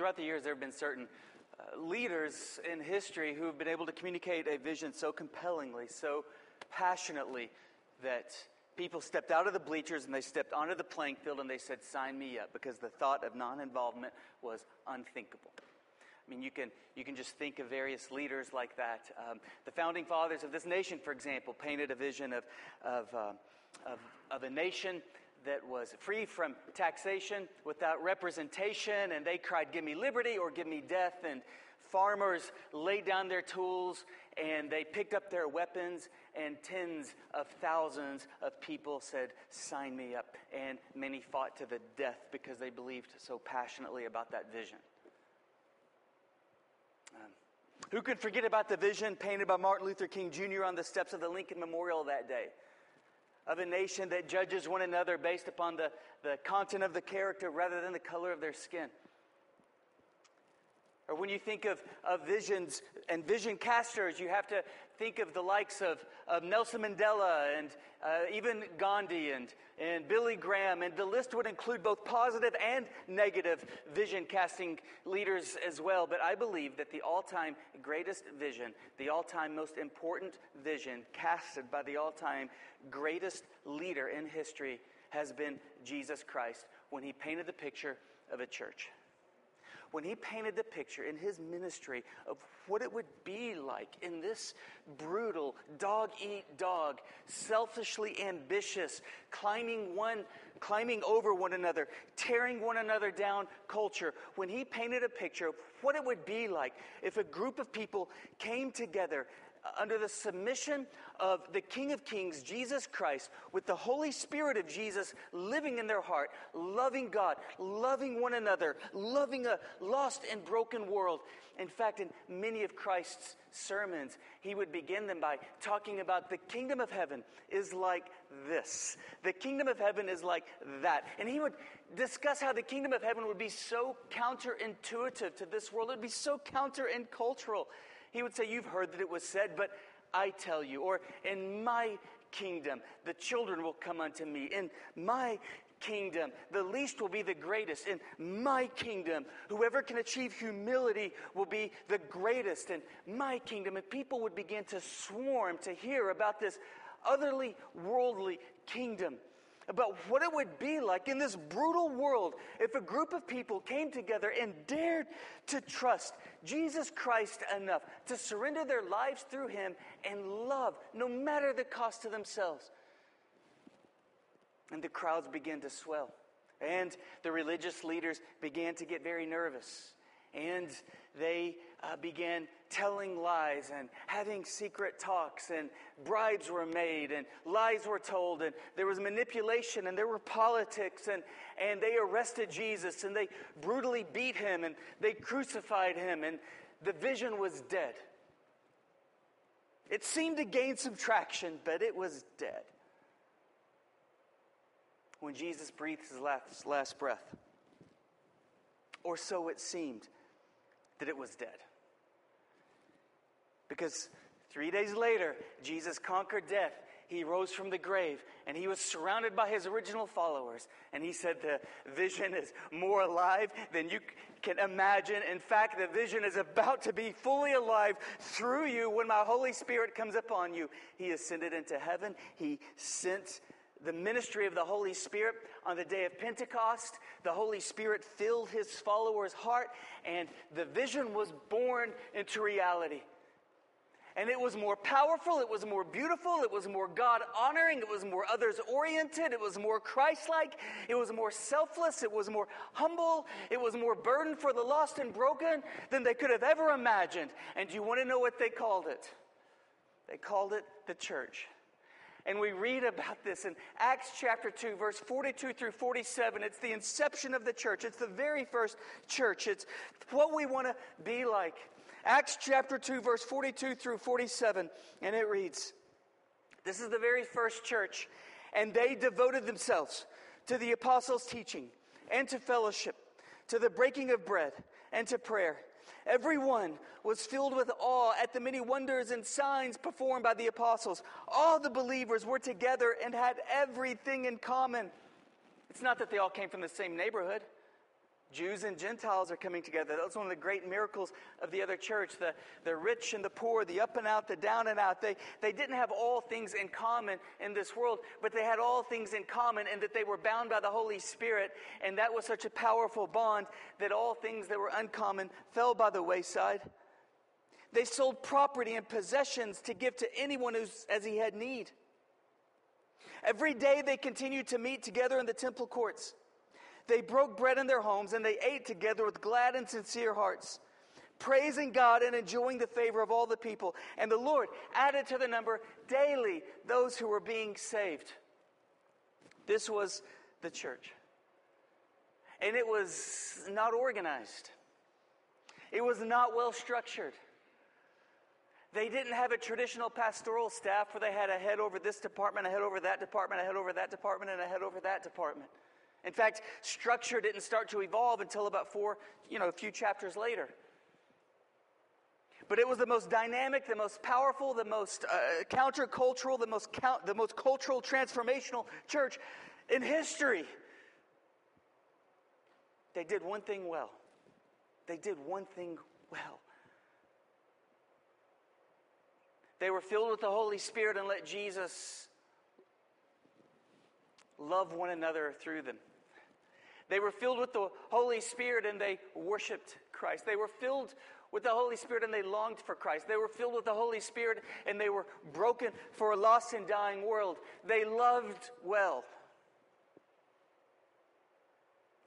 throughout the years, there have been certain uh, leaders in history who have been able to communicate a vision so compellingly, so passionately, that people stepped out of the bleachers and they stepped onto the playing field and they said, Sign me up, because the thought of non involvement was unthinkable. I mean, you can, you can just think of various leaders like that. Um, the founding fathers of this nation, for example, painted a vision of, of, uh, of, of a nation that was free from taxation, without representation, and they cried, Give me liberty or give me death. And farmers laid down their tools and they picked up their weapons, and tens of thousands of people said, Sign me up. And many fought to the death because they believed so passionately about that vision. Um, who could forget about the vision painted by Martin Luther King Jr. on the steps of the Lincoln Memorial that day? Of a nation that judges one another based upon the, the content of the character rather than the color of their skin. Or when you think of, of visions and vision casters, you have to think of the likes of, of Nelson Mandela and uh, even Gandhi and, and Billy Graham. And the list would include both positive and negative vision casting leaders as well. But I believe that the all time greatest vision, the all time most important vision casted by the all time greatest leader in history has been Jesus Christ when he painted the picture of a church when he painted the picture in his ministry of what it would be like in this brutal, dog eat dog, selfishly ambitious, climbing one, climbing over one another, tearing one another down culture, when he painted a picture of what it would be like if a group of people came together under the submission of the King of Kings, Jesus Christ, with the Holy Spirit of Jesus living in their heart, loving God, loving one another, loving a lost and broken world. In fact, in many of Christ's sermons, he would begin them by talking about the kingdom of heaven is like this. The kingdom of heaven is like that. And he would discuss how the kingdom of heaven would be so counterintuitive to this world, it would be so counter and cultural. He would say, You've heard that it was said, but I tell you. Or, In my kingdom, the children will come unto me. In my kingdom, the least will be the greatest. In my kingdom, whoever can achieve humility will be the greatest. In my kingdom, and people would begin to swarm to hear about this otherly worldly kingdom about what it would be like in this brutal world if a group of people came together and dared to trust Jesus Christ enough to surrender their lives through Him and love, no matter the cost to themselves. And the crowds began to swell. And the religious leaders began to get very nervous. And they uh, began telling lies and having secret talks, and bribes were made, and lies were told, and there was manipulation, and there were politics, and, and they arrested Jesus, and they brutally beat him, and they crucified him, and the vision was dead. It seemed to gain some traction, but it was dead. When Jesus breathed his last, last breath, or so it seemed that it was dead. Because three days later, Jesus conquered death. He rose from the grave and he was surrounded by his original followers. And he said, The vision is more alive than you can imagine. In fact, the vision is about to be fully alive through you when my Holy Spirit comes upon you. He ascended into heaven. He sent the ministry of the Holy Spirit on the day of Pentecost. The Holy Spirit filled his followers' heart, and the vision was born into reality. And it was more powerful, it was more beautiful, it was more God honoring, it was more others oriented, it was more Christ like, it was more selfless, it was more humble, it was more burden for the lost and broken than they could have ever imagined. And do you want to know what they called it? They called it the church. And we read about this in Acts chapter 2, verse 42 through 47. It's the inception of the church. It's the very first church. It's what we want to be like. Acts chapter 2, verse 42 through 47, and it reads This is the very first church, and they devoted themselves to the apostles' teaching and to fellowship, to the breaking of bread and to prayer. Everyone was filled with awe at the many wonders and signs performed by the apostles. All the believers were together and had everything in common. It's not that they all came from the same neighborhood. Jews and Gentiles are coming together. That's one of the great miracles of the other church. The, the rich and the poor, the up and out, the down and out. They, they didn't have all things in common in this world, but they had all things in common in that they were bound by the Holy Spirit. And that was such a powerful bond that all things that were uncommon fell by the wayside. They sold property and possessions to give to anyone who's, as he had need. Every day they continued to meet together in the temple courts. They broke bread in their homes and they ate together with glad and sincere hearts, praising God and enjoying the favor of all the people. And the Lord added to the number daily those who were being saved. This was the church. And it was not organized, it was not well structured. They didn't have a traditional pastoral staff where they had a head over this department, a head over that department, a head over that department, and a head over that department. In fact, structure didn't start to evolve until about four, you know, a few chapters later. But it was the most dynamic, the most powerful, the most uh, countercultural, the most, count, the most cultural transformational church in history. They did one thing well. They did one thing well. They were filled with the Holy Spirit and let Jesus love one another through them. They were filled with the Holy Spirit and they worshiped Christ. They were filled with the Holy Spirit and they longed for Christ. They were filled with the Holy Spirit and they were broken for a lost and dying world. They loved well.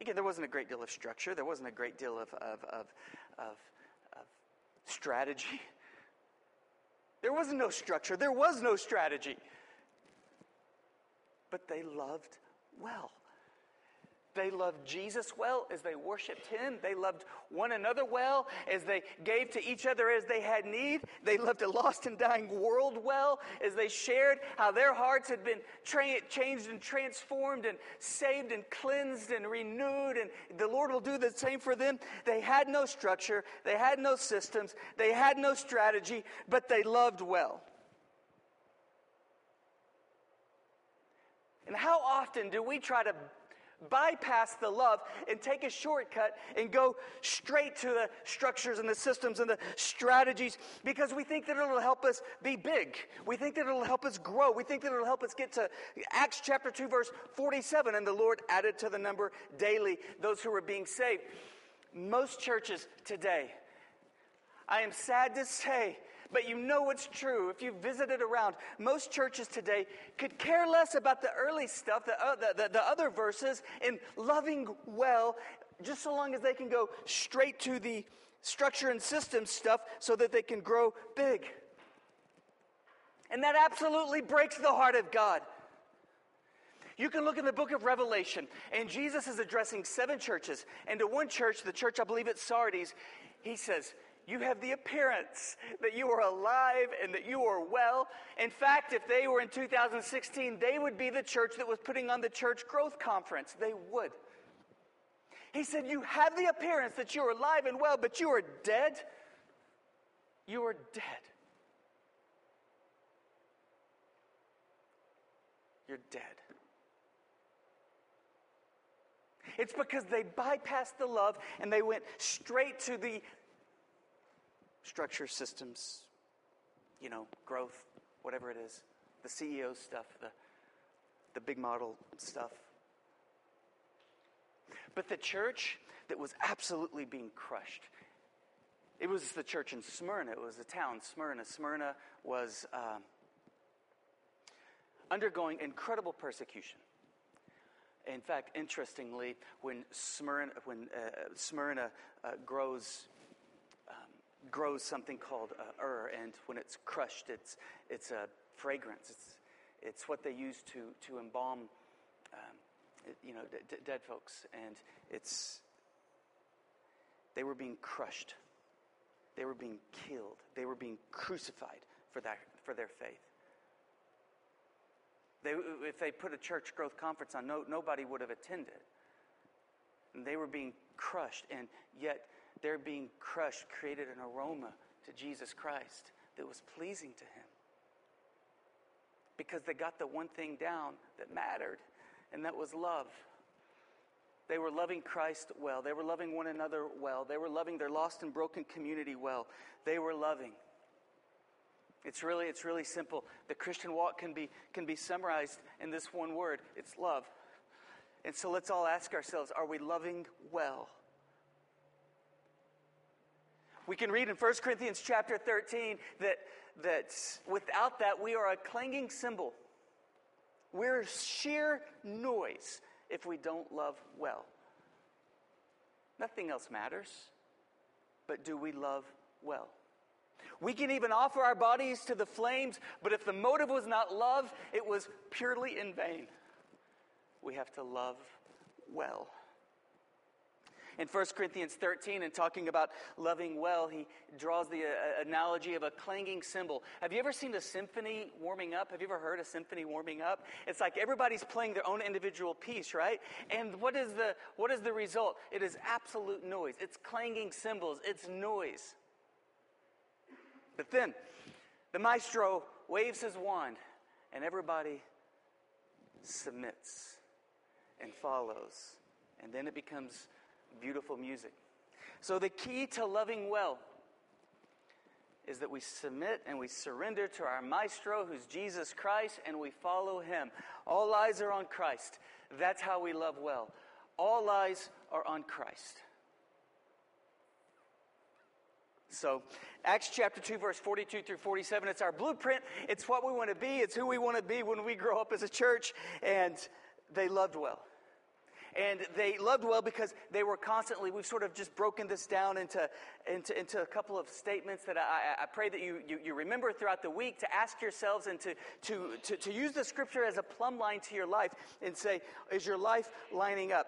Again, there wasn't a great deal of structure, there wasn't a great deal of, of, of, of, of strategy. There was no structure, there was no strategy. But they loved well. They loved Jesus well as they worshiped him. They loved one another well as they gave to each other as they had need. They loved a lost and dying world well as they shared how their hearts had been tra- changed and transformed and saved and cleansed and renewed. And the Lord will do the same for them. They had no structure, they had no systems, they had no strategy, but they loved well. And how often do we try to bypass the love and take a shortcut and go straight to the structures and the systems and the strategies because we think that it'll help us be big. We think that it'll help us grow. We think that it'll help us get to Acts chapter 2, verse 47. And the Lord added to the number daily those who were being saved. Most churches today, I am sad to say, but you know it's true. If you visited around, most churches today could care less about the early stuff, the, uh, the, the, the other verses, in loving well, just so long as they can go straight to the structure and system stuff so that they can grow big. And that absolutely breaks the heart of God. You can look in the book of Revelation, and Jesus is addressing seven churches. And to one church, the church, I believe it's Sardis, he says, you have the appearance that you are alive and that you are well. In fact, if they were in 2016, they would be the church that was putting on the church growth conference. They would. He said, You have the appearance that you are alive and well, but you are dead. You are dead. You're dead. It's because they bypassed the love and they went straight to the structure, systems, you know, growth, whatever it is, the CEO stuff, the, the big model stuff. But the church that was absolutely being crushed, it was the church in Smyrna. It was the town, Smyrna. Smyrna was um, undergoing incredible persecution. In fact, interestingly, when Smyrna, when, uh, Smyrna uh, grows grows something called uh, ur, and when it's crushed, it's, it's a fragrance. It's, it's what they use to, to embalm, um, you know, d- d- dead folks. And it's, they were being crushed. They were being killed. They were being crucified for, that, for their faith. They, if they put a church growth conference on, no, nobody would have attended. And they were being crushed, and yet their being crushed created an aroma to Jesus Christ that was pleasing to him. Because they got the one thing down that mattered, and that was love. They were loving Christ well. They were loving one another well. They were loving their lost and broken community well. They were loving. It's really, it's really simple. The Christian walk can be, can be summarized in this one word it's love. And so let's all ask ourselves are we loving well? We can read in 1 Corinthians chapter 13 that, that without that we are a clanging cymbal. We're sheer noise if we don't love well. Nothing else matters, but do we love well? We can even offer our bodies to the flames, but if the motive was not love, it was purely in vain. We have to love well. In 1 Corinthians 13, and talking about loving well, he draws the uh, analogy of a clanging cymbal. Have you ever seen a symphony warming up? Have you ever heard a symphony warming up? It's like everybody's playing their own individual piece, right? And what is the, what is the result? It is absolute noise. It's clanging cymbals, it's noise. But then the maestro waves his wand, and everybody submits and follows. And then it becomes beautiful music. So, the key to loving well is that we submit and we surrender to our maestro, who's Jesus Christ, and we follow him. All eyes are on Christ. That's how we love well. All eyes are on Christ. So, Acts chapter 2, verse 42 through 47, it's our blueprint. It's what we want to be. It's who we want to be when we grow up as a church. And they loved well. And they loved well because they were constantly, we've sort of just broken this down into, into, into a couple of statements that I, I pray that you, you, you, remember throughout the week to ask yourselves and to, to, to, to use the scripture as a plumb line to your life and say, is your life lining up?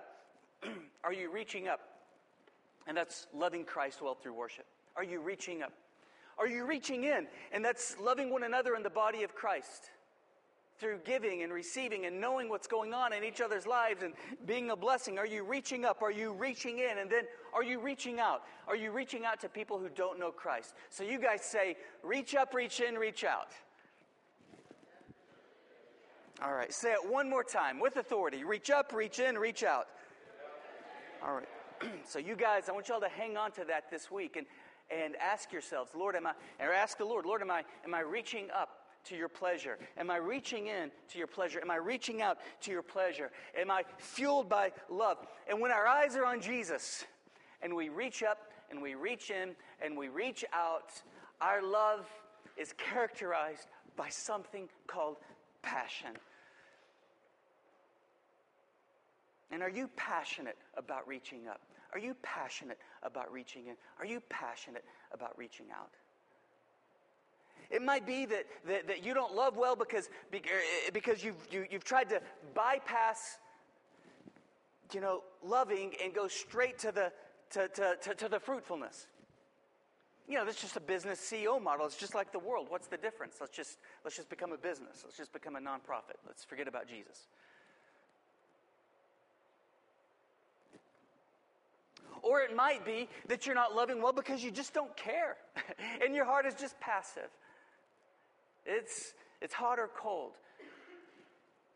Are you reaching up? And that's loving Christ well through worship. Are you reaching up? Are you reaching in? And that's loving one another in the body of Christ through giving and receiving and knowing what's going on in each other's lives and being a blessing? Are you reaching up? Are you reaching in? And then are you reaching out? Are you reaching out to people who don't know Christ? So you guys say, reach up, reach in, reach out. All right, say it one more time with authority. Reach up, reach in, reach out. All right. so you guys, I want y'all to hang on to that this week. And and ask yourselves, Lord, am I, or ask the Lord, Lord, am I, am I reaching up to your pleasure? Am I reaching in to your pleasure? Am I reaching out to your pleasure? Am I fueled by love? And when our eyes are on Jesus and we reach up and we reach in and we reach out, our love is characterized by something called passion. And are you passionate about reaching up? Are you passionate about reaching in? Are you passionate about reaching out? It might be that, that, that you don't love well because, er, because you've, you, have you have tried to bypass, you know, loving and go straight to the, to, to, to, to the fruitfulness. You know, that's just a business CEO model. It's just like the world. What's the difference? Let's just, let's just become a business. Let's just become a nonprofit. Let's forget about Jesus. Or it might be that you're not loving well because you just don't care and your heart is just passive. It's, it's hot or cold,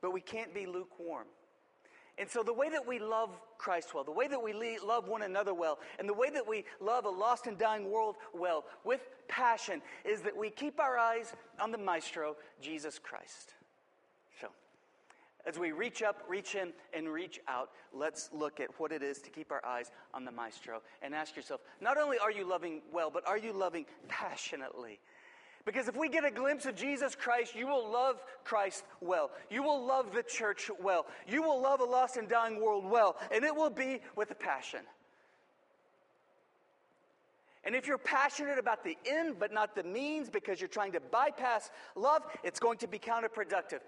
but we can't be lukewarm. And so, the way that we love Christ well, the way that we love one another well, and the way that we love a lost and dying world well with passion is that we keep our eyes on the Maestro, Jesus Christ. So, as we reach up, reach in, and reach out, let's look at what it is to keep our eyes on the maestro and ask yourself not only are you loving well, but are you loving passionately? Because if we get a glimpse of Jesus Christ, you will love Christ well. You will love the church well. You will love a lost and dying world well. And it will be with a passion. And if you're passionate about the end but not the means because you're trying to bypass love, it's going to be counterproductive.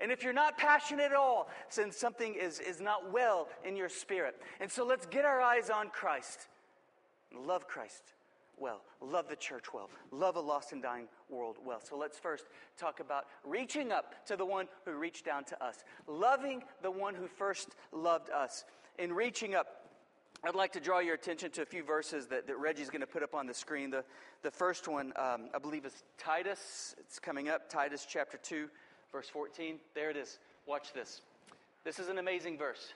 And if you're not passionate at all, then something is, is not well in your spirit. And so let's get our eyes on Christ. Love Christ well. Love the church well. Love a lost and dying world well. So let's first talk about reaching up to the one who reached down to us. Loving the one who first loved us. In reaching up, I'd like to draw your attention to a few verses that, that Reggie's going to put up on the screen. The, the first one, um, I believe, is Titus. It's coming up, Titus chapter 2 Verse 14, there it is. Watch this. This is an amazing verse.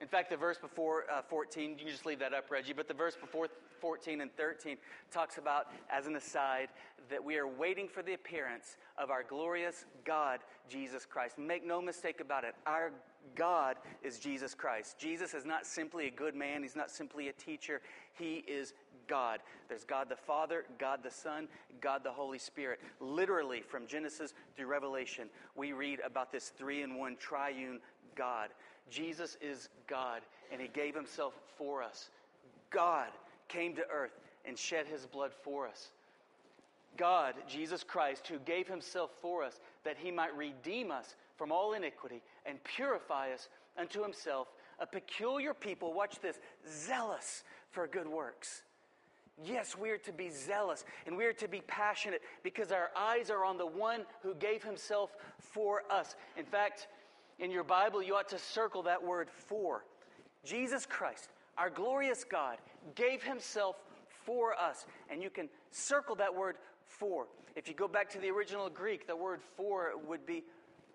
In fact, the verse before uh, 14, you can just leave that up, Reggie, but the verse before 14 and 13 talks about, as an aside, that we are waiting for the appearance of our glorious God, Jesus Christ. Make no mistake about it, our God is Jesus Christ. Jesus is not simply a good man, he's not simply a teacher, he is God. There's God the Father, God the Son, God the Holy Spirit. Literally, from Genesis through Revelation, we read about this three in one triune God. Jesus is God, and he gave himself for us. God came to earth and shed his blood for us. God, Jesus Christ, who gave himself for us that he might redeem us from all iniquity and purify us unto himself, a peculiar people, watch this, zealous for good works. Yes, we are to be zealous and we are to be passionate because our eyes are on the one who gave himself for us. In fact, in your Bible, you ought to circle that word for. Jesus Christ, our glorious God, gave himself for us. And you can circle that word for. If you go back to the original Greek, the word for would be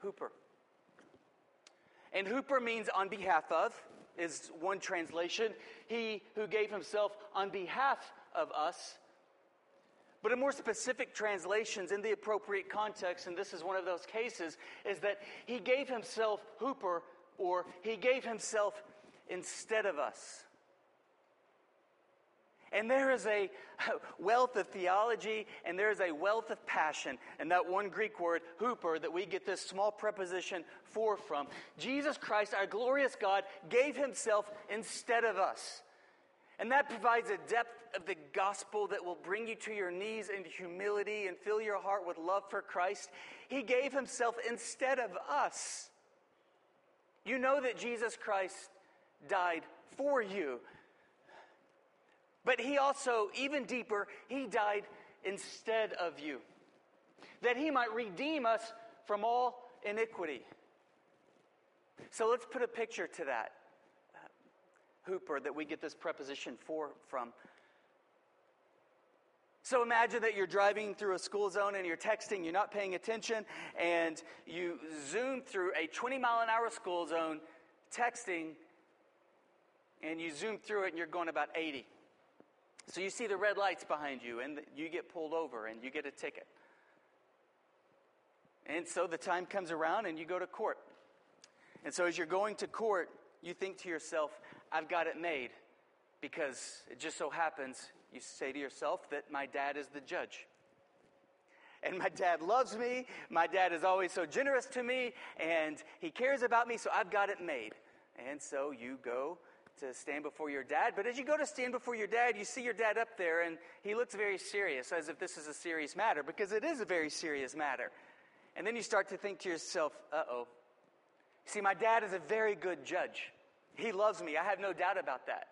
huper. And huper means on behalf of, is one translation. He who gave himself on behalf of us. But in more specific translations, in the appropriate context, and this is one of those cases, is that he gave himself huper or he gave himself instead of us. And there is a wealth of theology and there is a wealth of passion And that one Greek word, huper, that we get this small preposition for from. Jesus Christ, our glorious God, gave himself instead of us. And that provides a depth of the gospel that will bring you to your knees in humility and fill your heart with love for Christ. He gave himself instead of us. You know that Jesus Christ died for you but he also, even deeper, he died instead of you, that he might redeem us from all iniquity. So let's put a picture to that. Uh, huper, that we get this preposition for from. So imagine that you're driving through a school zone and you're texting, you're not paying attention, and you zoom through a 20 mile an hour school zone texting, and you zoom through it and you're going about 80. So you see the red lights behind you, and you get pulled over and you get a ticket. And so the time comes around and you go to court. And so as you're going to court, you think to yourself, I've got it made. Because it just so happens, you say to yourself that my dad is the judge. And my dad loves me. My dad is always so generous to me, and he cares about me, so I've got it made. And so you go to stand before your dad. But as you go to stand before your dad, you see your dad up there, and he looks very serious, as if this is a serious matter, because it is a very serious matter. And then you start to think to yourself, uh oh. See, my dad is a very good judge. He loves me. I have no doubt about that.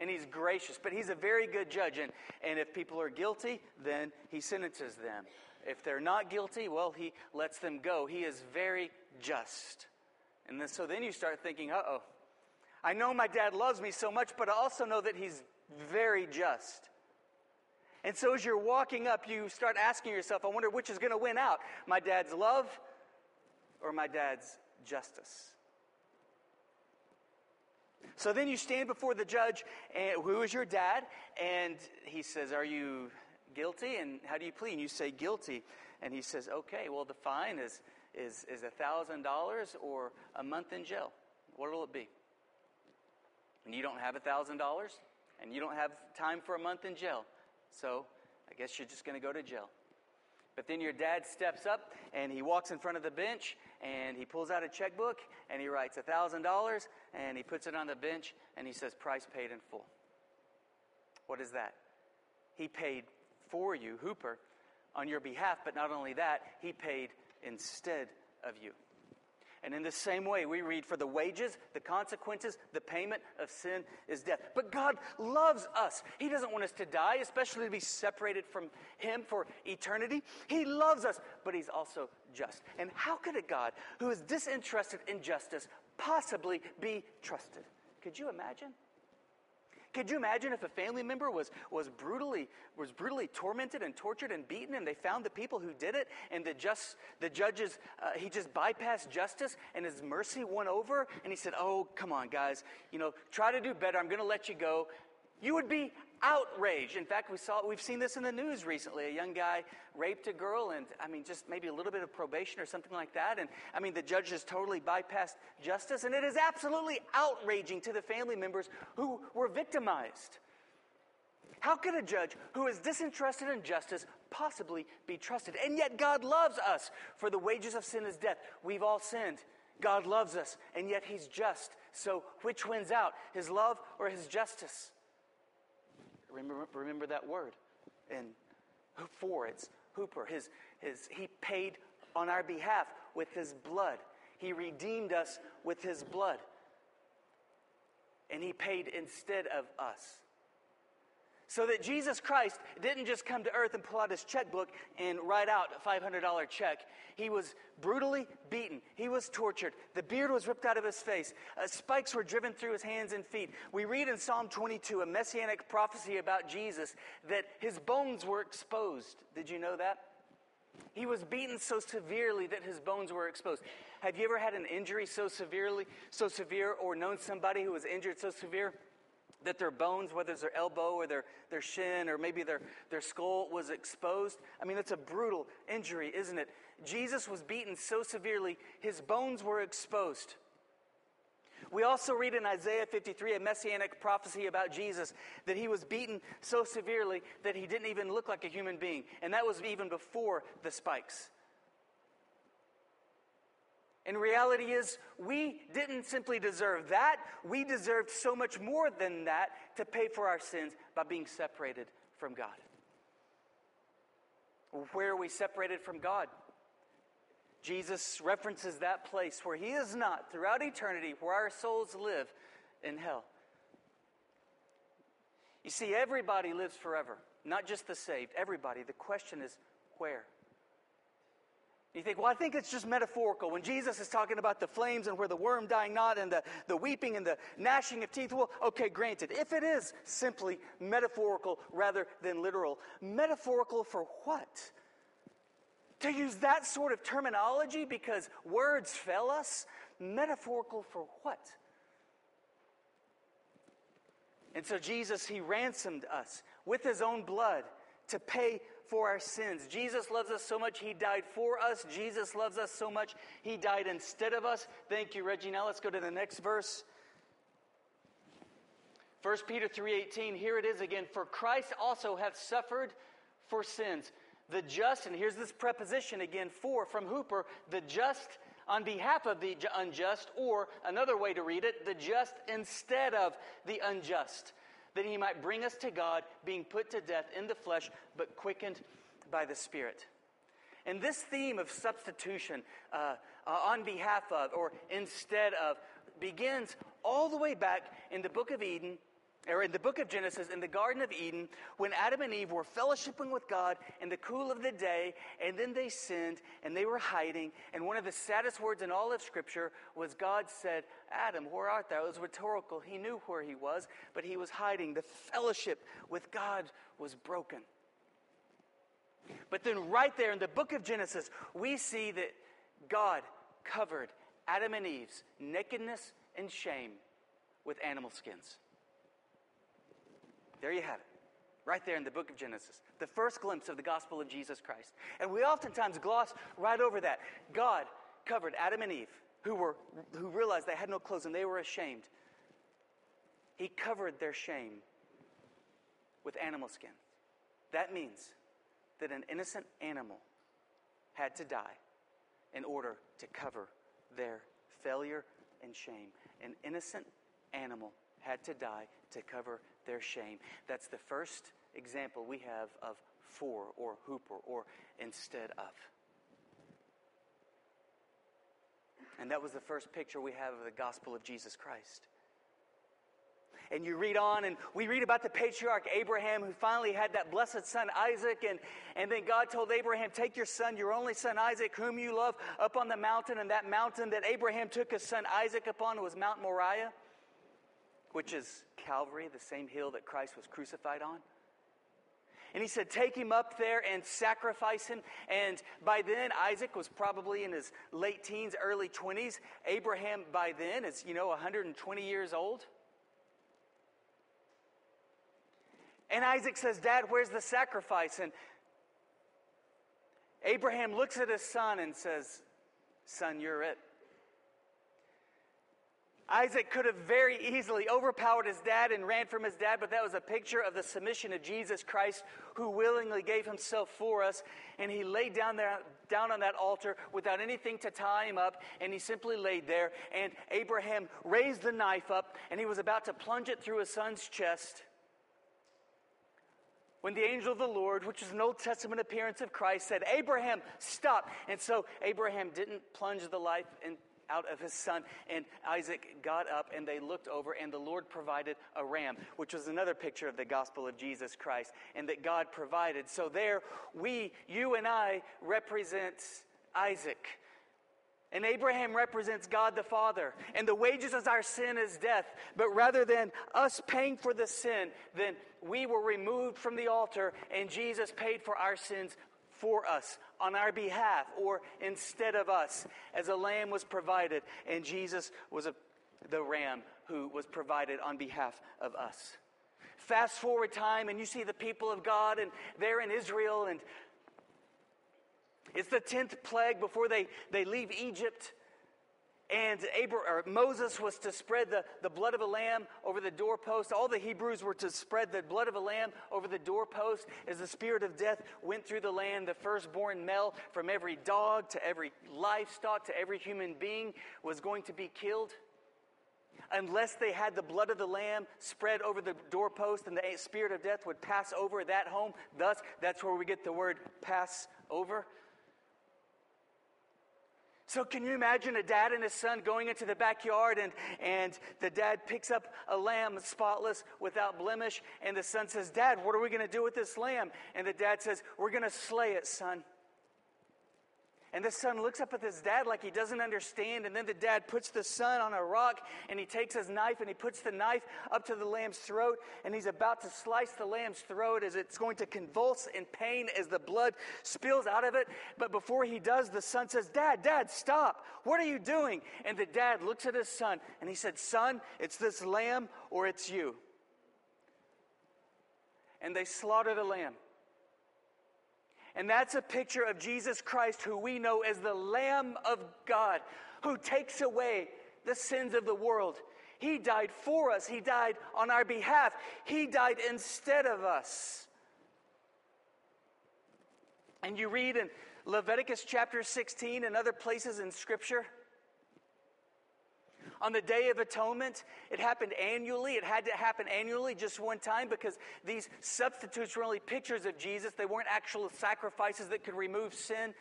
And he's gracious, but he's a very good judge. And, and if people are guilty, then he sentences them. If they're not guilty, well, he lets them go. He is very just. And then, so then you start thinking, uh oh, I know my dad loves me so much, but I also know that he's very just. And so as you're walking up, you start asking yourself, I wonder which is going to win out my dad's love or my dad's justice. So then you stand before the judge, and, who is your dad, and he says, Are you guilty? And how do you plead? And you say, Guilty. And he says, Okay, well, the fine is, is, is $1,000 or a month in jail. What will it be? And you don't have $1,000 and you don't have time for a month in jail. So I guess you're just going to go to jail. But then your dad steps up and he walks in front of the bench and he pulls out a checkbook and he writes $1,000 and he puts it on the bench and he says, Price paid in full. What is that? He paid for you, Huper, on your behalf, but not only that, he paid instead of you. And in the same way, we read, For the wages, the consequences, the payment of sin is death. But God loves us. He doesn't want us to die, especially to be separated from Him for eternity. He loves us, but He's also just. And how could a God who is disinterested in justice possibly be trusted? Could you imagine? Could you imagine if a family member was, was, brutally, was brutally tormented and tortured and beaten and they found the people who did it and the, just, the judges, uh, he just bypassed justice and his mercy won over and he said, Oh, come on, guys, you know, try to do better. I'm going to let you go. You would be outraged. In fact, we saw, we've seen this in the news recently. A young guy raped a girl, and I mean, just maybe a little bit of probation or something like that. And I mean, the judge has totally bypassed justice, and it is absolutely outraging to the family members who were victimized. How could a judge who is disinterested in justice possibly be trusted? And yet, God loves us, for the wages of sin is death. We've all sinned. God loves us, and yet He's just. So, which wins out, His love or His justice? Remember, remember that word. And for it's Huper. His, his, he paid on our behalf with his blood. He redeemed us with his blood. And he paid instead of us. So that Jesus Christ didn't just come to earth and pull out his checkbook and write out a $500 check. He was brutally beaten. He was tortured. The beard was ripped out of his face. Uh, spikes were driven through his hands and feet. We read in Psalm 22, a messianic prophecy about Jesus, that his bones were exposed. Did you know that? He was beaten so severely that his bones were exposed. Have you ever had an injury so severely, so severe, or known somebody who was injured so severe? That their bones, whether it's their elbow or their, their shin or maybe their, their skull, was exposed. I mean, that's a brutal injury, isn't it? Jesus was beaten so severely, his bones were exposed. We also read in Isaiah 53, a messianic prophecy about Jesus, that he was beaten so severely that he didn't even look like a human being. And that was even before the spikes. And reality is, we didn't simply deserve that. We deserved so much more than that to pay for our sins by being separated from God. Where are we separated from God? Jesus references that place where He is not throughout eternity, where our souls live in hell. You see, everybody lives forever, not just the saved, everybody. The question is, where? You think, well, I think it's just metaphorical. When Jesus is talking about the flames and where the worm dying not and the, the weeping and the gnashing of teeth, well, okay, granted. If it is simply metaphorical rather than literal, metaphorical for what? To use that sort of terminology because words fail us? Metaphorical for what? And so Jesus, he ransomed us with his own blood to pay for our sins. Jesus loves us so much, He died for us. Jesus loves us so much, He died instead of us. Thank you, Reggie. Now let's go to the next verse. 1 Peter 3:18 here it is again for Christ also hath suffered for sins the just and here's this preposition again for from Huper the just on behalf of the unjust or another way to read it the just instead of the unjust that he might bring us to God, being put to death in the flesh, but quickened by the Spirit. And this theme of substitution uh, uh, on behalf of or instead of begins all the way back in the book of Eden or in the book of Genesis, in the Garden of Eden, when Adam and Eve were fellowshipping with God in the cool of the day, and then they sinned and they were hiding. And one of the saddest words in all of Scripture was God said, Adam, where art thou? It was rhetorical. He knew where he was, but he was hiding. The fellowship with God was broken. But then, right there in the book of Genesis, we see that God covered Adam and Eve's nakedness and shame with animal skins. There you have it. Right there in the book of Genesis. The first glimpse of the gospel of Jesus Christ. And we oftentimes gloss right over that. God covered Adam and Eve, who, were, who realized they had no clothes and they were ashamed. He covered their shame with animal skin. That means that an innocent animal had to die in order to cover their failure and shame. An innocent animal had to die to cover their shame. That's the first example we have of for or huper or instead of. And that was the first picture we have of the gospel of Jesus Christ. And you read on, and we read about the patriarch Abraham who finally had that blessed son Isaac. And, and then God told Abraham, Take your son, your only son Isaac, whom you love, up on the mountain. And that mountain that Abraham took his son Isaac upon was Mount Moriah which is Calvary, the same hill that Christ was crucified on. And he said, Take him up there and sacrifice him. And by then, Isaac was probably in his late teens, early 20s. Abraham, by then, is, you know, 120 years old. And Isaac says, Dad, where's the sacrifice? And Abraham looks at his son and says, Son, you're it. Isaac could have very easily overpowered his dad and ran from his dad, but that was a picture of the submission of Jesus Christ, who willingly gave himself for us. And he laid down there, down on that altar without anything to tie him up, and he simply laid there. And Abraham raised the knife up, and he was about to plunge it through his son's chest. When the angel of the Lord, which is an Old Testament appearance of Christ, said, Abraham, stop. And so Abraham didn't plunge the life in, out of his son. And Isaac got up and they looked over, and the Lord provided a ram, which was another picture of the gospel of Jesus Christ, and that God provided. So there, we, you and I, represent Isaac. And Abraham represents God the Father. And the wages of our sin is death. But rather than us paying for the sin, then we were removed from the altar, and Jesus paid for our sins for us on our behalf or instead of us as a lamb was provided and Jesus was a, the ram who was provided on behalf of us. Fast forward time and you see the people of God and they're in Israel and it's the 10th plague before they, they leave Egypt and Abraham, Moses was to spread the, the blood of a lamb over the doorpost. All the Hebrews were to spread the blood of a lamb over the doorpost as the spirit of death went through the land. The firstborn male from every dog to every livestock to every human being was going to be killed. Unless they had the blood of the lamb spread over the doorpost and the spirit of death would pass over that home. Thus, that's where we get the word pass over. So, can you imagine a dad and his son going into the backyard and, and the dad picks up a lamb spotless without blemish, and the son says, Dad, what are we going to do with this lamb? And the dad says, We're going to slay it, son. And the son looks up at his dad like he doesn't understand. And then the dad puts the son on a rock and he takes his knife and he puts the knife up to the lamb's throat. And he's about to slice the lamb's throat as it's going to convulse in pain as the blood spills out of it. But before he does, the son says, Dad, Dad, stop. What are you doing? And the dad looks at his son and he said, Son, it's this lamb or it's you. And they slaughter the lamb. And that's a picture of Jesus Christ, who we know as the Lamb of God, who takes away the sins of the world. He died for us, He died on our behalf, He died instead of us. And you read in Leviticus chapter 16 and other places in Scripture on the Day of Atonement. It happened annually. It had to happen annually just one time because these substitutes were only pictures of Jesus. They weren't actual sacrifices that could remove sin.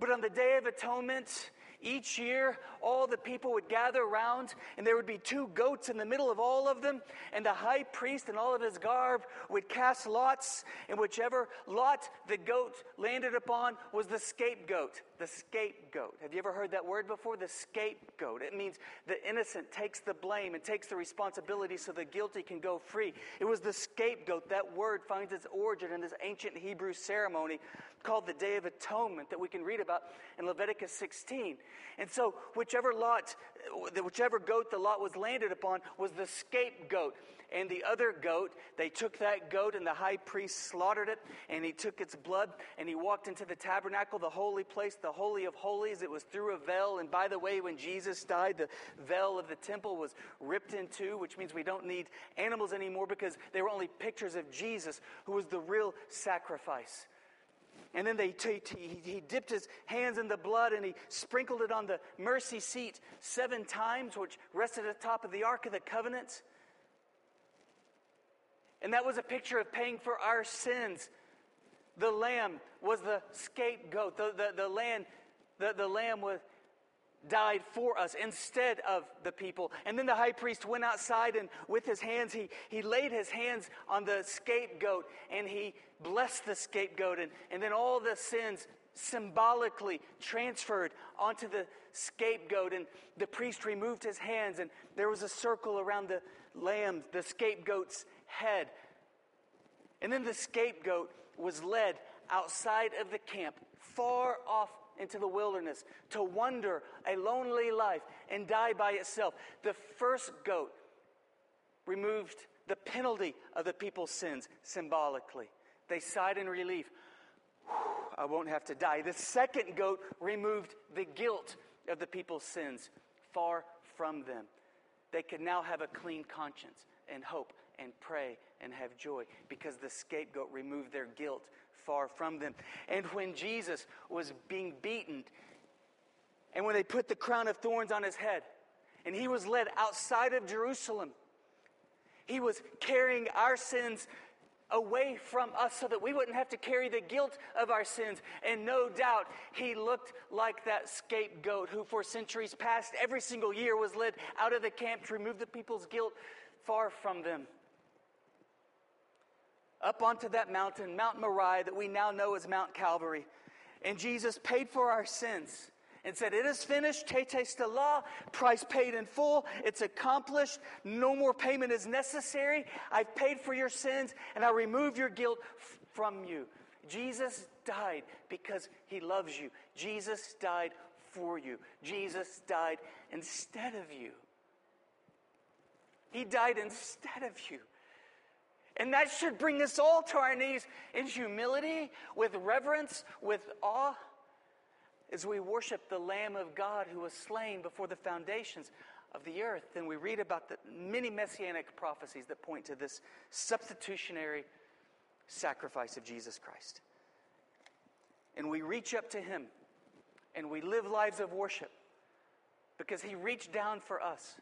But on the Day of Atonement, each year, all the people would gather around, and there would be two goats in the middle of all of them, and the high priest and all of his garb would cast lots, and whichever lot the goat landed upon was the scapegoat. The scapegoat. Have you ever heard that word before? The scapegoat. It means the innocent takes the blame and takes the responsibility so the guilty can go free. It was the scapegoat. That word finds its origin in this ancient Hebrew ceremony called the Day of Atonement that we can read about in Leviticus 16. And so, whichever lot, whichever goat the lot was landed upon was the scapegoat. And the other goat, they took that goat, and the high priest slaughtered it, and he took its blood, and he walked into the tabernacle, the holy place, the Holy of Holies. It was through a veil. And by the way, when Jesus died, the veil of the temple was ripped in two, which means we don't need animals anymore because they were only pictures of Jesus, who was the real sacrifice. And then they t- t- he dipped his hands in the blood and he sprinkled it on the mercy seat seven times, which rested at the top of the Ark of the Covenant. And that was a picture of paying for our sins. The lamb was the scapegoat. The, the, the, lamb, the, the lamb was, died for us instead of the people. And then the high priest went outside and with his hands, he, he laid his hands on the scapegoat and he blessed the scapegoat. And, and then all the sins symbolically transferred onto the scapegoat. And the priest removed his hands and there was a circle around the, lamb, the scapegoat's head. And then the scapegoat was led outside of the camp, far off into the wilderness, to wander a lonely life and die by itself. The first goat removed the penalty of the people's sins symbolically. They sighed in relief. I won't have to die. The second goat removed the guilt of the people's sins far from them. They could now have a clean conscience and hope and pray and have joy because the scapegoat removed their guilt far from them. And when Jesus was being beaten, and when they put the crown of thorns on his head, and he was led outside of Jerusalem, he was carrying our sins away from us so that we wouldn't have to carry the guilt of our sins. And no doubt he looked like that scapegoat who, for centuries past, every single year was led out of the camp to remove the people's guilt far from them up onto that mountain, Mount Moriah, that we now know as Mount Calvary. And Jesus paid for our sins and said, It is finished, tetelestai, price paid in full, it's accomplished, no more payment is necessary. I've paid for your sins, and I remove your guilt f- from you. Jesus died because he loves you. Jesus died for you. Jesus died instead of you. He died instead of you. And that should bring us all to our knees in humility, with reverence, with awe, as we worship the Lamb of God who was slain before the foundations of the earth. And we read about the many messianic prophecies that point to this substitutionary sacrifice of Jesus Christ. And we reach up to him and we live lives of worship because he reached down for us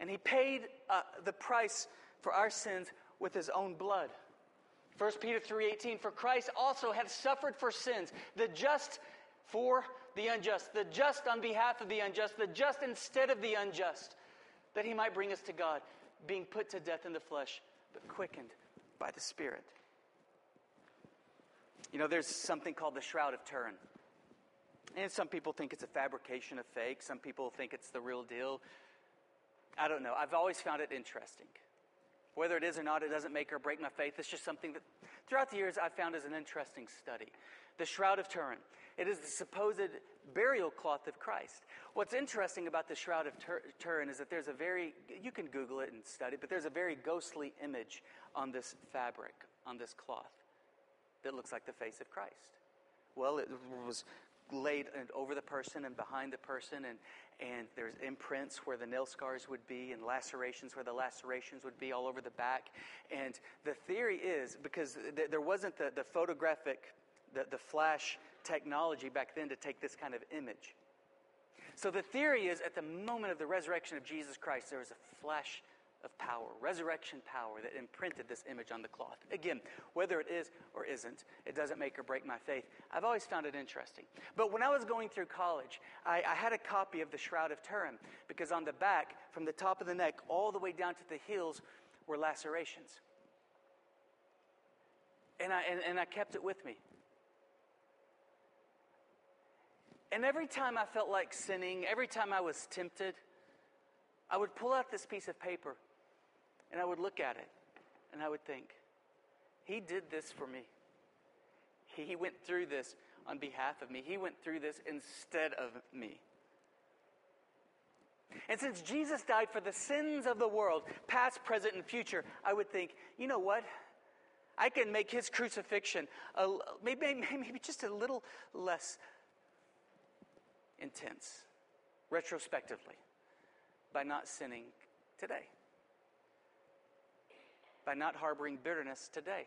and he paid uh, the price for our sins with his own blood. 1 Peter 3:18 For Christ also hath suffered for sins, the just for the unjust, the just on behalf of the unjust, the just instead of the unjust, that he might bring us to God, being put to death in the flesh, but quickened by the Spirit. You know, there's something called the Shroud of Turin. And some people think it's a fabrication of fake. Some people think it's the real deal. I don't know. I've always found it interesting. Whether it is or not, it doesn't make or break my faith. It's just something that throughout the years I've found as an interesting study. The Shroud of Turin. It is the supposed burial cloth of Christ. What's interesting about the Shroud of Tur- Turin is that there's a very, you can Google it and study, but there's a very ghostly image on this fabric, on this cloth, that looks like the face of Christ. Well, it was laid over the person and behind the person, and, and there's imprints where the nail scars would be, and lacerations where the lacerations would be all over the back. And the theory is because th- there wasn't the, the photographic, the, the flash technology back then to take this kind of image. So the theory is at the moment of the resurrection of Jesus Christ, there was a flash of power, resurrection power that imprinted this image on the cloth. Again, whether it is or isn't, it doesn't make or break my faith. I've always found it interesting. But when I was going through college, I, I had a copy of the Shroud of Turin because on the back, from the top of the neck all the way down to the heels, were lacerations. And I, and, and I kept it with me. And every time I felt like sinning, every time I was tempted, I would pull out this piece of paper and I would look at it and I would think, He did this for me. He went through this on behalf of me. He went through this instead of me. And since Jesus died for the sins of the world, past, present, and future, I would think, you know what? I can make his crucifixion a, maybe, maybe just a little less intense, retrospectively, by not sinning today by not harboring bitterness today,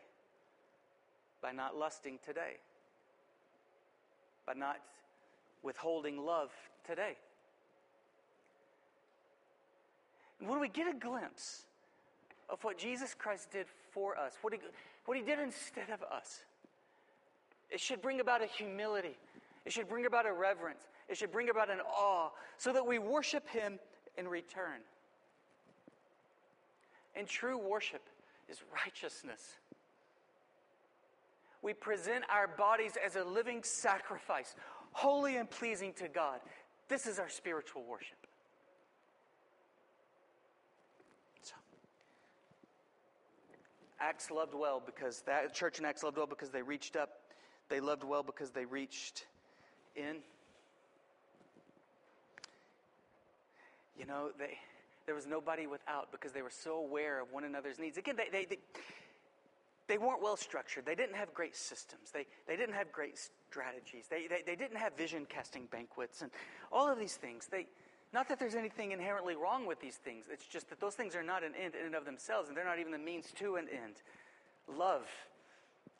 by not lusting today, by not withholding love today. And when we get a glimpse of what Jesus Christ did for us, what he, what he did instead of us, it should bring about a humility. It should bring about a reverence. It should bring about an awe so that we worship him in return. And true worship is righteousness. We present our bodies as a living sacrifice, holy and pleasing to God. This is our spiritual worship. So, Acts loved well because that church in Acts loved well because they reached up. They loved well because they reached in. You know, they, there was nobody without because they were so aware of one another's needs. Again, they, they, they, they weren't well structured. They didn't have great systems. They, they didn't have great strategies. They, they, they didn't have vision casting banquets and all of these things. They, not that there's anything inherently wrong with these things. It's just that those things are not an end in and of themselves, and they're not even the means to an end. Love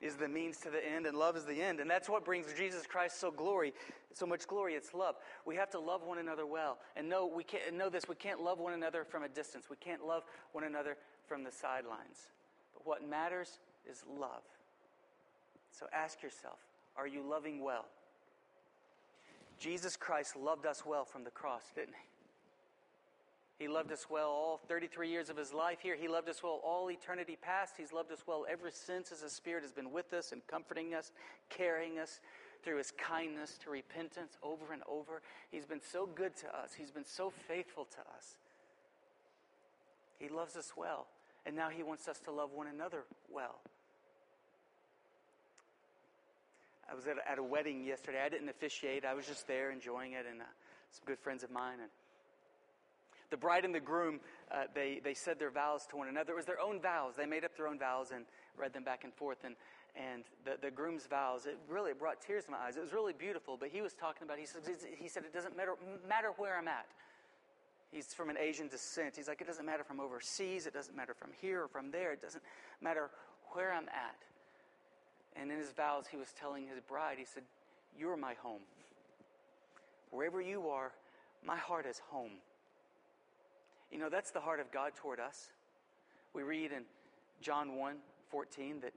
is the means to the end, and love is the end. And that's what brings Jesus Christ so glory, so much glory. It's love. We have to love one another well. And know we can't know this, we can't love one another from a distance. We can't love one another from the sidelines. But what matters is love. So ask yourself, are you loving well? Jesus Christ loved us well from the cross, didn't he? He loved us well all 33 years of his life here. He loved us well all eternity past. He's loved us well ever since as his Spirit has been with us and comforting us, carrying us through his kindness to repentance over and over. He's been so good to us, he's been so faithful to us. He loves us well, and now he wants us to love one another well. I was at a, wedding yesterday. I didn't officiate. I was just there enjoying it, and uh, some good friends of mine. And the bride and the groom, uh, they, they said their vows to one another. It was their own vows. They made up their own vows and read them back and forth. And, and the, the groom's vows, it really brought tears to my eyes. It was really beautiful. But he was talking about, he said, he said it doesn't matter, matter where I'm at. He's from an Asian descent. He's like, it doesn't matter from overseas. It doesn't matter from here or from there. It doesn't matter where I'm at. And in his vows, he was telling his bride, he said, You're my home. Wherever you are, my heart is home. You know, that's the heart of God toward us. We read in John 1 14 that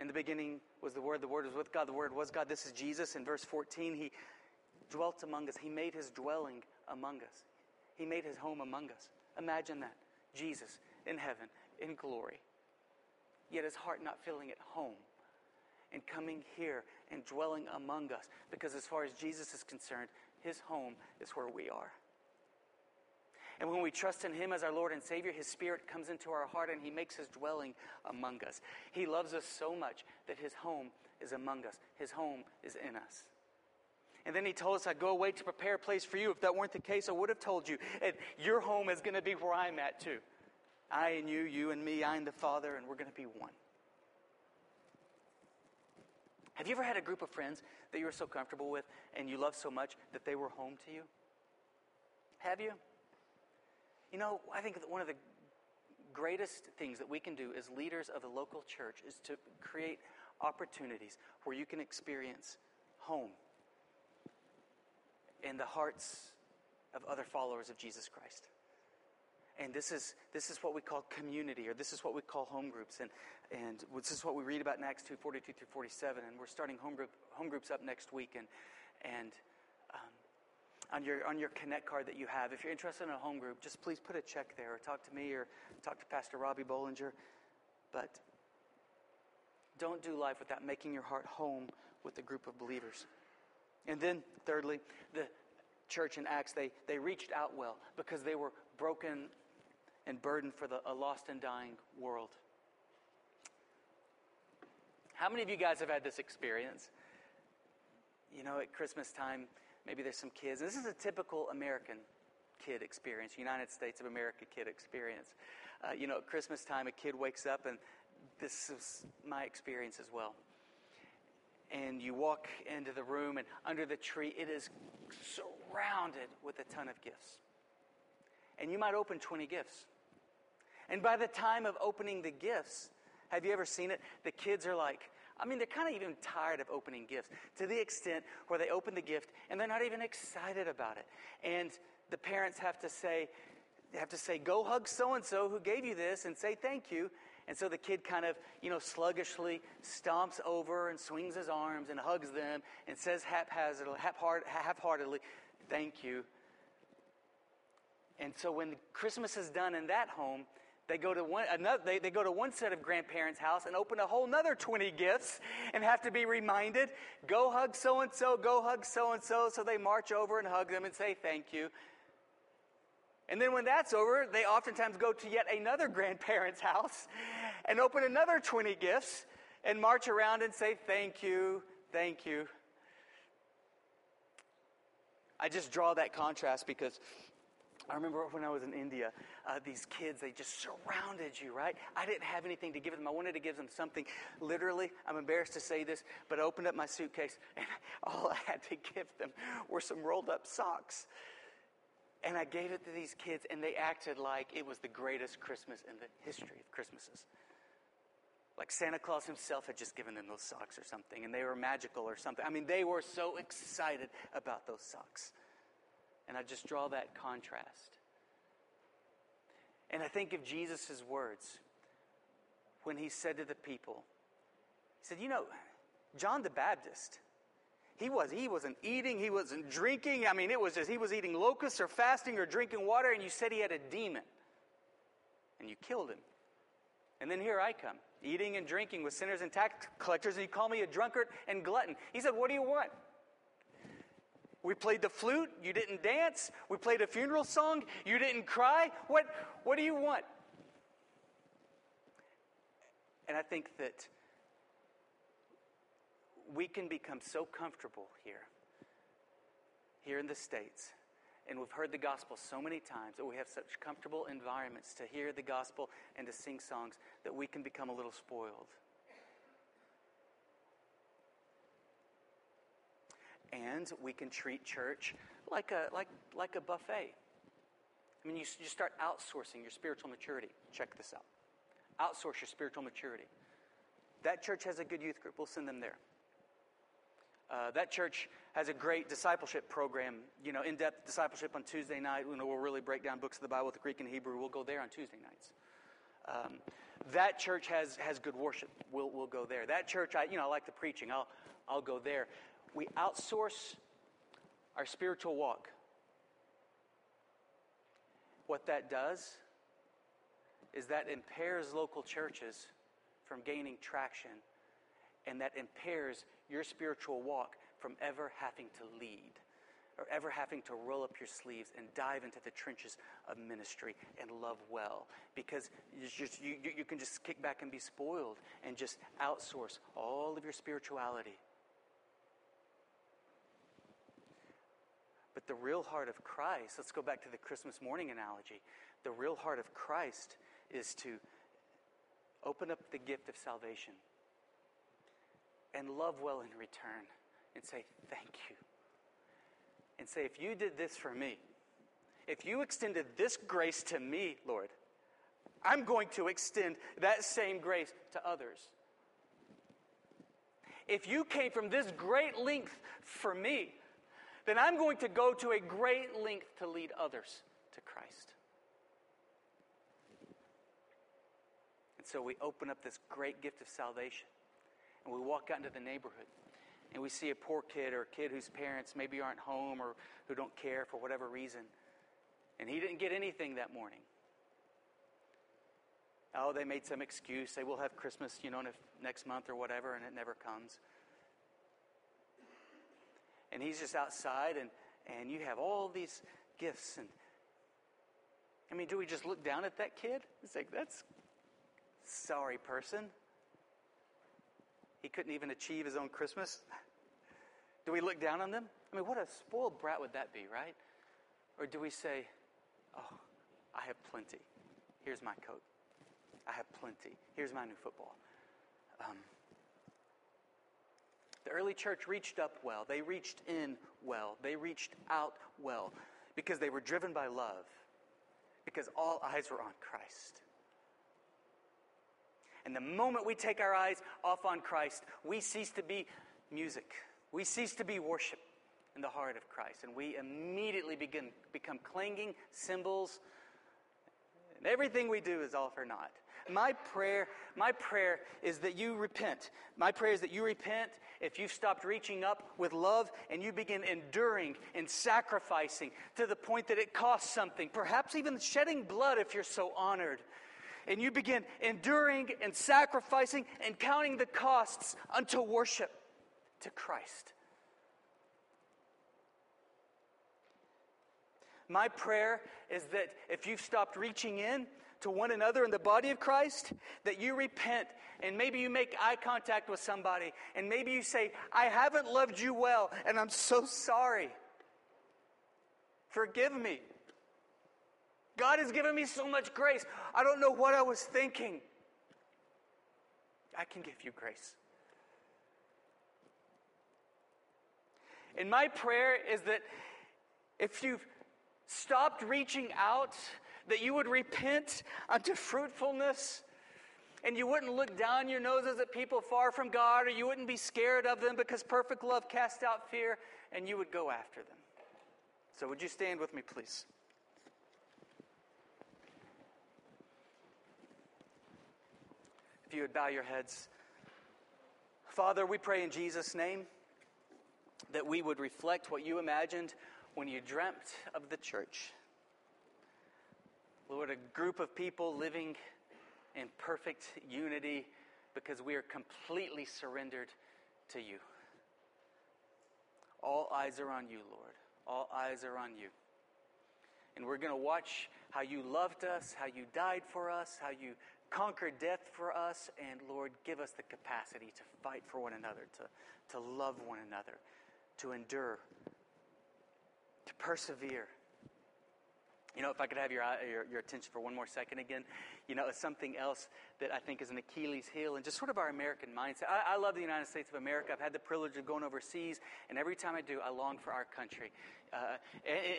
in the beginning was the Word, the Word was with God, the Word was God. This is Jesus. In verse 14, He dwelt among us, He made His dwelling among us, He made His home among us. Imagine that. Jesus in heaven, in glory, yet His heart not feeling at home and coming here and dwelling among us. Because as far as Jesus is concerned, his home is where we are. And when we trust in Him as our Lord and Savior, His Spirit comes into our heart and He makes His dwelling among us. He loves us so much that His home is among us, His home is in us. And then He told us, I go away to prepare a place for you. If that weren't the case, I would have told you. Your home is going to be where I'm at too. I and you, you and me, I and the Father, and we're going to be one. Have you ever had a group of friends that you were so comfortable with and you loved so much that they were home to you? Have you? You know, I think one of the greatest things that we can do as leaders of the local church is to create opportunities where you can experience home in the hearts of other followers of Jesus Christ. And this is, this is what we call community, or this is what we call home groups. And, and this is what we read about in Acts 2 42 through 47. And we're starting home, group, home groups up next week. And, and on, your, on your Connect card that you have, if you're interested in a home group, just please put a check there, or talk to me, or talk to Pastor Robbie Bollinger. But don't do life without making your heart home with a group of believers. And then, thirdly, the church in Acts, they, they reached out well because they were broken and burdened for the, a lost and dying world. How many of you guys have had this experience? You know, at Christmas time, maybe there's some kids. this is a typical American kid experience, United States of America kid experience. Uh, you know, at Christmas time, a kid wakes up, and this is my experience as well. And you walk into the room, and under the tree, it is surrounded with a ton of gifts. And you might open 20 gifts. And by the time of opening the gifts, have you ever seen it? The kids are like, I mean, they're kind of even tired of opening gifts to the extent where they open the gift and they're not even excited about it. And the parents have to say, they have to say, go hug so and so who gave you this and say thank you. And so the kid kind of, you know, sluggishly stomps over and swings his arms and hugs them and says haphazardly, half-heartedly, thank you. And so when Christmas is done in that home, they go to one another they, they go to one set of grandparents' house and open a whole nother 20 gifts and have to be reminded, go hug so and so, go hug so and so. So they march over and hug them and say thank you. And then when that's over, they oftentimes go to yet another grandparent's house and open another 20 gifts and march around and say, Thank you, thank you. I just draw that contrast because I remember when I was in India, uh, these kids, they just surrounded you, right? I didn't have anything to give them. I wanted to give them something. Literally, I'm embarrassed to say this, but I opened up my suitcase and all I had to give them were some rolled up socks. And I gave it to these kids, and they acted like it was the greatest Christmas in the history of Christmases. Like Santa Claus himself had just given them those socks or something, and they were magical or something. I mean, they were so excited about those socks. And I just draw that contrast. And I think of Jesus' words when he said to the people, He said, You know, John the Baptist, he was he wasn't eating, he wasn't drinking. I mean, it was just he was eating locusts or fasting or drinking water, and you said he had a demon. And you killed him. And then here I come, eating and drinking with sinners and tax collectors, and you call me a drunkard and glutton. He said, What do you want? We played the flute, you didn't dance. We played a funeral song, you didn't cry. What, what do you want? And I think that we can become so comfortable here, here in the States, and we've heard the gospel so many times that we have such comfortable environments to hear the gospel and to sing songs that we can become a little spoiled. And we can treat church like a, like, like a buffet. I mean, you, you start outsourcing your spiritual maturity. Check this out. Outsource your spiritual maturity. That church has a good youth group. We'll send them there. Uh, that church has a great discipleship program, you know, in-depth discipleship on Tuesday night. You know, we'll really break down books of the Bible with the Greek and Hebrew. We'll go there on Tuesday nights. Um, that church has, has good worship. We'll, we'll go there. That church, I, you know, I like the preaching. I'll, I'll go there we outsource our spiritual walk. What that does is that impairs local churches from gaining traction, and that impairs your spiritual walk from ever having to lead or ever having to roll up your sleeves and dive into the trenches of ministry and love well. Because you, just, you, you can just kick back and be spoiled and just outsource all of your spirituality the real heart of Christ, let's go back to the Christmas morning analogy. The real heart of Christ is to open up the gift of salvation and love well in return and say, Thank you. And say, If you did this for me, if you extended this grace to me, Lord, I'm going to extend that same grace to others. If you came from this great length for me, then I'm going to go to a great length to lead others to Christ. And so we open up this great gift of salvation and we walk out into the neighborhood and we see a poor kid or a kid whose parents maybe aren't home or who don't care for whatever reason. And he didn't get anything that morning. Oh, they made some excuse. They will have Christmas, you know, next month or whatever, and it never comes and he's just outside, and, and you have all these gifts. And I mean, do we just look down at that kid? It's like, that's sorry person. He couldn't even achieve his own Christmas. Do we look down on them? I mean, what a spoiled brat would that be, right? Or do we say, oh, I have plenty. Here's my coat. I have plenty. Here's my new football. Um, the early church reached up well, they reached in well, they reached out well because they were driven by love, because all eyes were on Christ. And the moment we take our eyes off on Christ, we cease to be music. We cease to be worship in the heart of Christ. And we immediately begin become clanging cymbals. And everything we do is all for naught. My prayer, my prayer is that you repent. My prayer is that you repent if you've stopped reaching up with love and you begin enduring and sacrificing to the point that it costs something, perhaps even shedding blood if you're so honored. And you begin enduring and sacrificing and counting the costs unto worship to Christ. My prayer is that if you've stopped reaching in to one another in the body of Christ, that you repent and maybe you make eye contact with somebody and maybe you say, I haven't loved you well and I'm so sorry. Forgive me. God has given me so much grace. I don't know what I was thinking. I can give you grace. And my prayer is that if you've stopped reaching out, that you would repent unto fruitfulness and you wouldn't look down your noses at people far from God or you wouldn't be scared of them because perfect love casts out fear and you would go after them. So, would you stand with me, please? If you would bow your heads. Father, we pray in Jesus' name that we would reflect what you imagined when you dreamt of the church. Lord, a group of people living in perfect unity because we are completely surrendered to you. All eyes are on you, Lord. All eyes are on you. And we're going to watch how you loved us, how you died for us, how you conquered death for us, and Lord, give us the capacity to fight for one another, to, to love one another, to endure, to persevere. You know, if I could have your, your, your, attention for one more second again, you know, it's something else that I think is an Achilles heel and just sort of our American mindset. I, I, love the United States of America. I've had the privilege of going overseas, and every time I do, I long for our country. Uh,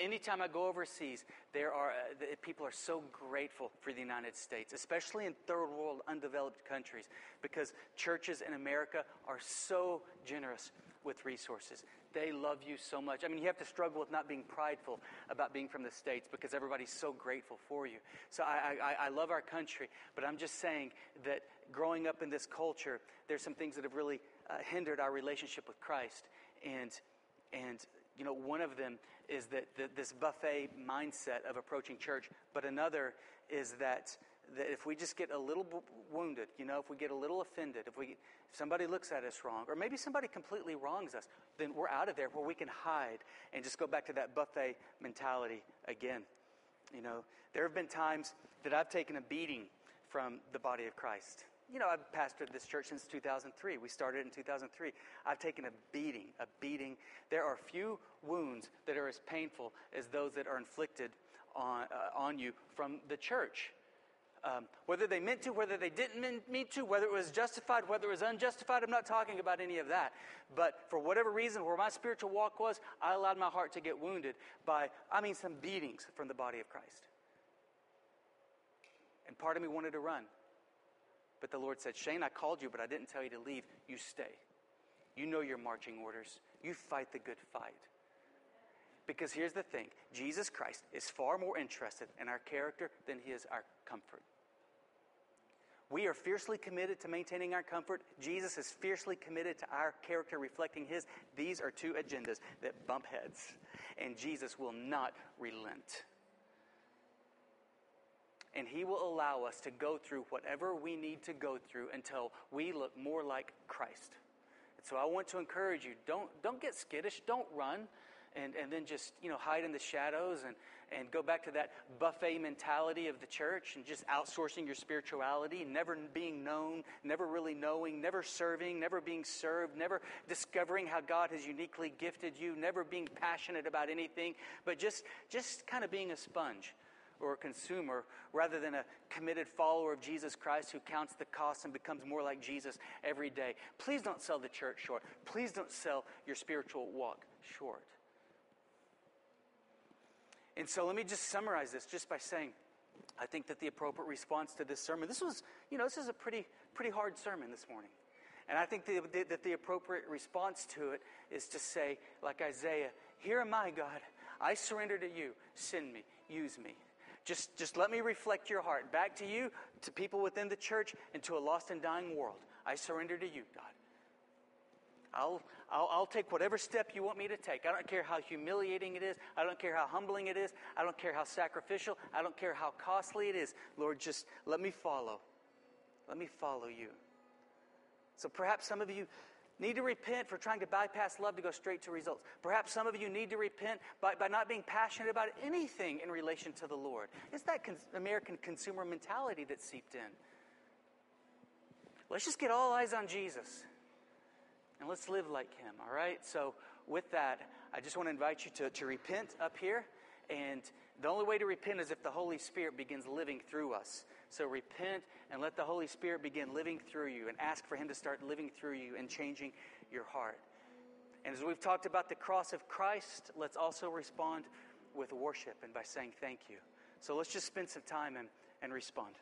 anytime I go overseas, there are uh, people are so grateful for the United States, especially in third world, undeveloped countries, because churches in America are so generous with resources. They love you so much. I mean, you have to struggle with not being prideful about being from the States because everybody's so grateful for you. So I, I, I love our country, but I'm just saying that growing up in this culture, there's some things that have really uh, hindered our relationship with Christ. And, and you know, one of them is that the, this buffet mindset of approaching church, but another is that that if we just get a little wounded, you know, if we get a little offended, if we if somebody looks at us wrong, or maybe somebody completely wrongs us, then we're out of there where we can hide and just go back to that buffet mentality again. You know, there have been times that I've taken a beating from the body of Christ. You know, I've pastored this church since 2003. We started in 2003. I've taken a beating, a beating. There are few wounds that are as painful as those that are inflicted on, uh, on you from the church. Um, whether they meant to, whether they didn't mean to, whether it was justified, whether it was unjustified, I'm not talking about any of that. But for whatever reason, where my spiritual walk was, I allowed my heart to get wounded by, I mean, some beatings from the body of Christ. And part of me wanted to run. But the Lord said, Shane, I called you, but I didn't tell you to leave. You stay. You know your marching orders. You fight the good fight. Because here's the thing Jesus Christ is far more interested in our character than he is our comfort. We are fiercely committed to maintaining our comfort. Jesus is fiercely committed to our character reflecting his. These are two agendas that bump heads, and Jesus will not relent. And he will allow us to go through whatever we need to go through until we look more like Christ. And so I want to encourage you don't, don't get skittish, don't run and, and then just, you know, hide in the shadows and, and go back to that buffet mentality of the church and just outsourcing your spirituality, never being known, never really knowing, never serving, never being served, never discovering how God has uniquely gifted you, never being passionate about anything, but just, just kind of being a sponge or a consumer rather than a committed follower of Jesus Christ who counts the cost and becomes more like Jesus every day. Please don't sell the church short. Please don't sell your spiritual walk short. And so let me just summarize this just by saying, I think that the appropriate response to this sermon, this was, you know, this is a pretty, pretty hard sermon this morning. And I think the, the, that the appropriate response to it is to say, like Isaiah, Here am I, God. I surrender to you. Send me. Use me. Just, just let me reflect your heart back to you, to people within the church, and to a lost and dying world. I surrender to you, God. I'll, I'll, I'll, take whatever step you want me to take. I don't care how humiliating it is. I don't care how humbling it is. I don't care how sacrificial. I don't care how costly it is. Lord, just let me follow. Let me follow you. So perhaps some of you need to repent for trying to bypass love to go straight to results. Perhaps some of you need to repent by, by not being passionate about anything in relation to the Lord. It's that con- American consumer mentality that seeped in. Let's just get all eyes on Jesus and let's live like him, all right? So, with that, I just want to invite you to, to repent up here. And the only way to repent is if the Holy Spirit begins living through us. So repent and let the Holy Spirit begin living through you and ask for Him to start living through you and changing your heart. And as we've talked about the cross of Christ, let's also respond with worship and by saying thank you. So let's just spend some time and, and respond.